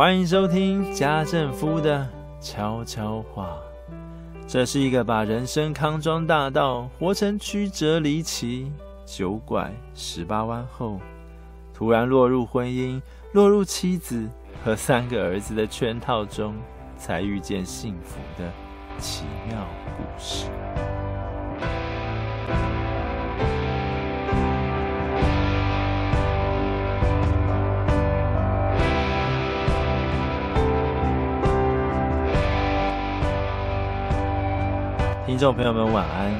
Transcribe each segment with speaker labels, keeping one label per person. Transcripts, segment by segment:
Speaker 1: 欢迎收听家政夫的悄悄话。这是一个把人生康庄大道活成曲折离奇、九拐十八弯后，突然落入婚姻、落入妻子和三个儿子的圈套中，才遇见幸福的奇妙故事。听众朋友们，晚安。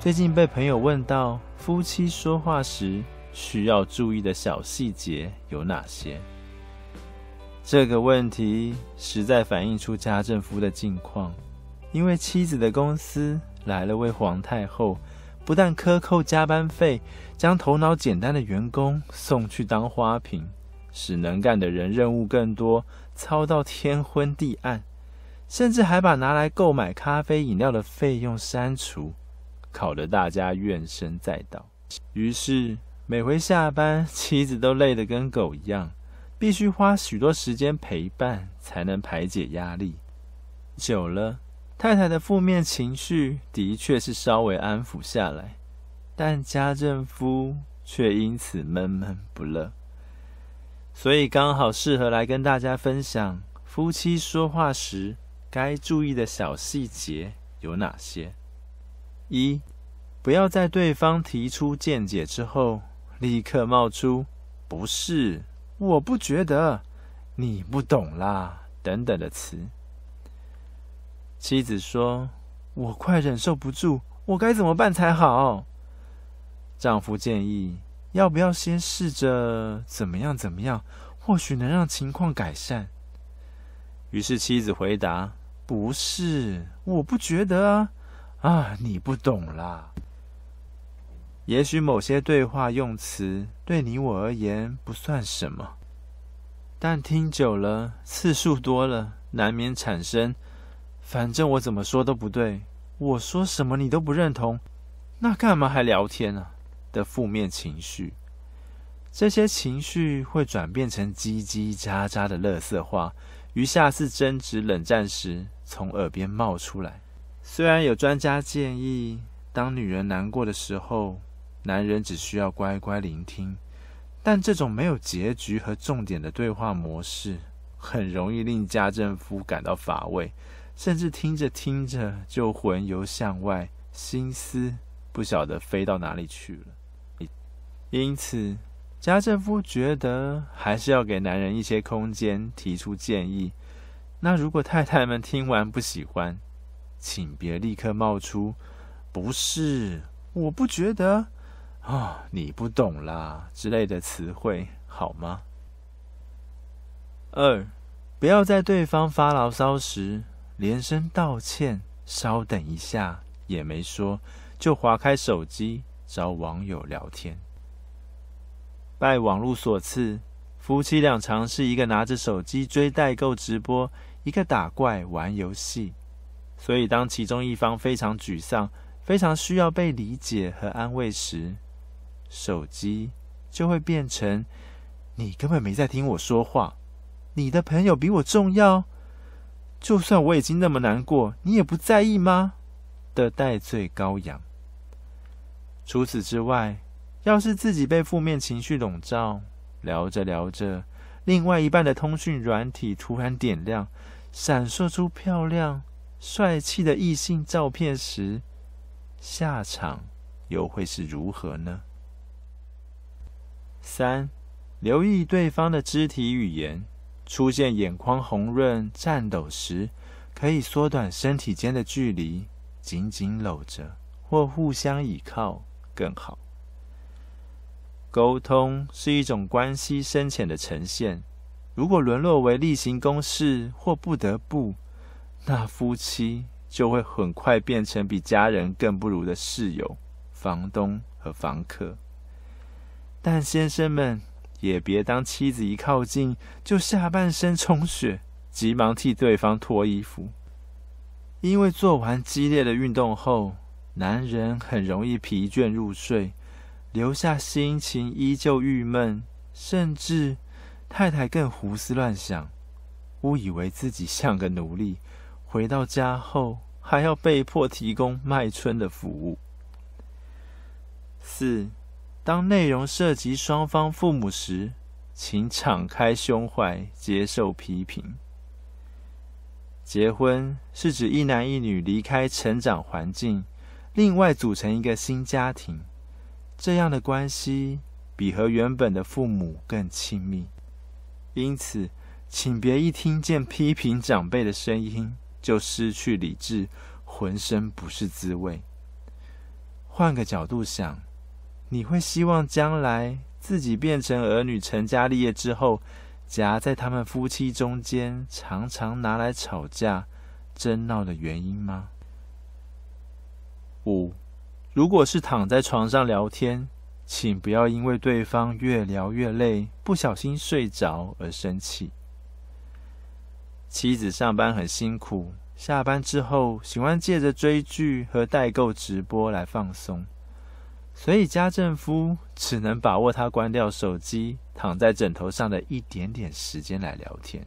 Speaker 1: 最近被朋友问到夫妻说话时需要注意的小细节有哪些？这个问题实在反映出家政夫的近况。因为妻子的公司来了位皇太后，不但克扣加班费，将头脑简单的员工送去当花瓶，使能干的人任务更多，操到天昏地暗。甚至还把拿来购买咖啡饮料的费用删除，搞得大家怨声载道。于是每回下班，妻子都累得跟狗一样，必须花许多时间陪伴，才能排解压力。久了，太太的负面情绪的确是稍微安抚下来，但家政夫却因此闷闷不乐。所以刚好适合来跟大家分享夫妻说话时。该注意的小细节有哪些？一，不要在对方提出见解之后，立刻冒出“不是，我不觉得，你不懂啦”等等的词。妻子说：“我快忍受不住，我该怎么办才好？”丈夫建议：“要不要先试着怎么样怎么样，或许能让情况改善。”于是妻子回答。不是，我不觉得啊，啊，你不懂啦。也许某些对话用词对你我而言不算什么，但听久了，次数多了，难免产生“反正我怎么说都不对，我说什么你都不认同，那干嘛还聊天呢”的负面情绪。这些情绪会转变成叽叽喳喳的垃圾话。于下次争执冷战时，从耳边冒出来。虽然有专家建议，当女人难过的时候，男人只需要乖乖聆听，但这种没有结局和重点的对话模式，很容易令家政夫感到乏味，甚至听着听着就魂游向外，心思不晓得飞到哪里去了。因此，家政夫觉得还是要给男人一些空间，提出建议。那如果太太们听完不喜欢，请别立刻冒出“不是，我不觉得，啊、哦，你不懂啦”之类的词汇，好吗？二，不要在对方发牢骚时连声道歉，稍等一下也没说，就划开手机找网友聊天。拜网络所赐，夫妻俩尝试一个拿着手机追代购直播，一个打怪玩游戏。所以当其中一方非常沮丧、非常需要被理解和安慰时，手机就会变成“你根本没在听我说话，你的朋友比我重要，就算我已经那么难过，你也不在意吗？”的代罪羔羊。除此之外，要是自己被负面情绪笼罩，聊着聊着，另外一半的通讯软体突然点亮，闪烁出漂亮、帅气的异性照片时，下场又会是如何呢？三、留意对方的肢体语言，出现眼眶红润、颤抖时，可以缩短身体间的距离，紧紧搂着或互相倚靠更好。沟通是一种关系深浅的呈现。如果沦落为例行公事或不得不，那夫妻就会很快变成比家人更不如的室友、房东和房客。但先生们也别当妻子一靠近就下半身充血，急忙替对方脱衣服，因为做完激烈的运动后，男人很容易疲倦入睡。留下心情依旧郁闷，甚至太太更胡思乱想，误以为自己像个奴隶，回到家后还要被迫提供卖春的服务。四，当内容涉及双方父母时，请敞开胸怀接受批评。结婚是指一男一女离开成长环境，另外组成一个新家庭，这样的关系比和原本的父母更亲密。因此，请别一听见批评长辈的声音就失去理智，浑身不是滋味。换个角度想，你会希望将来自己变成儿女成家立业之后，夹在他们夫妻中间，常常拿来吵架、争闹的原因吗？五，如果是躺在床上聊天，请不要因为对方越聊越累，不小心睡着而生气。妻子上班很辛苦，下班之后喜欢借着追剧和代购直播来放松，所以家政夫只能把握他关掉手机、躺在枕头上的一点点时间来聊天。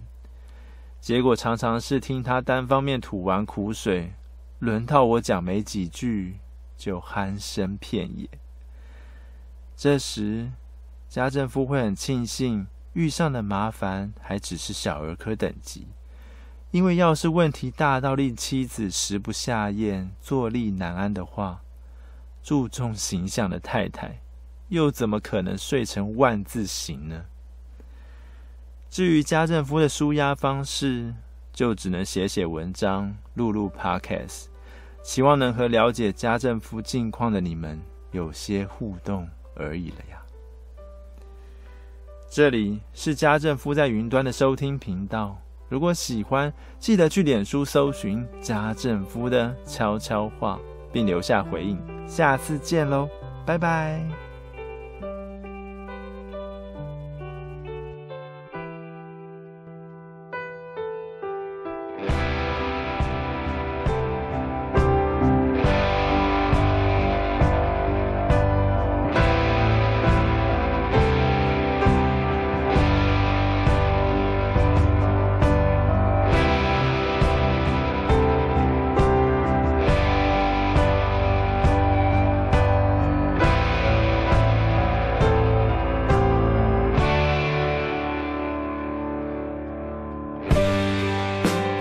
Speaker 1: 结果常常是听他单方面吐完苦水，轮到我讲没几句就鼾声遍野。这时，家政夫会很庆幸遇上的麻烦还只是小儿科等级，因为要是问题大到令妻子食不下咽、坐立难安的话，注重形象的太太又怎么可能睡成万字形呢？至于家政夫的舒压方式，就只能写写文章、录录 Podcast，希望能和了解家政夫近况的你们有些互动。而已了呀。这里是家政夫在云端的收听频道。如果喜欢，记得去脸书搜寻家政夫的悄悄话，并留下回应。下次见喽，拜拜。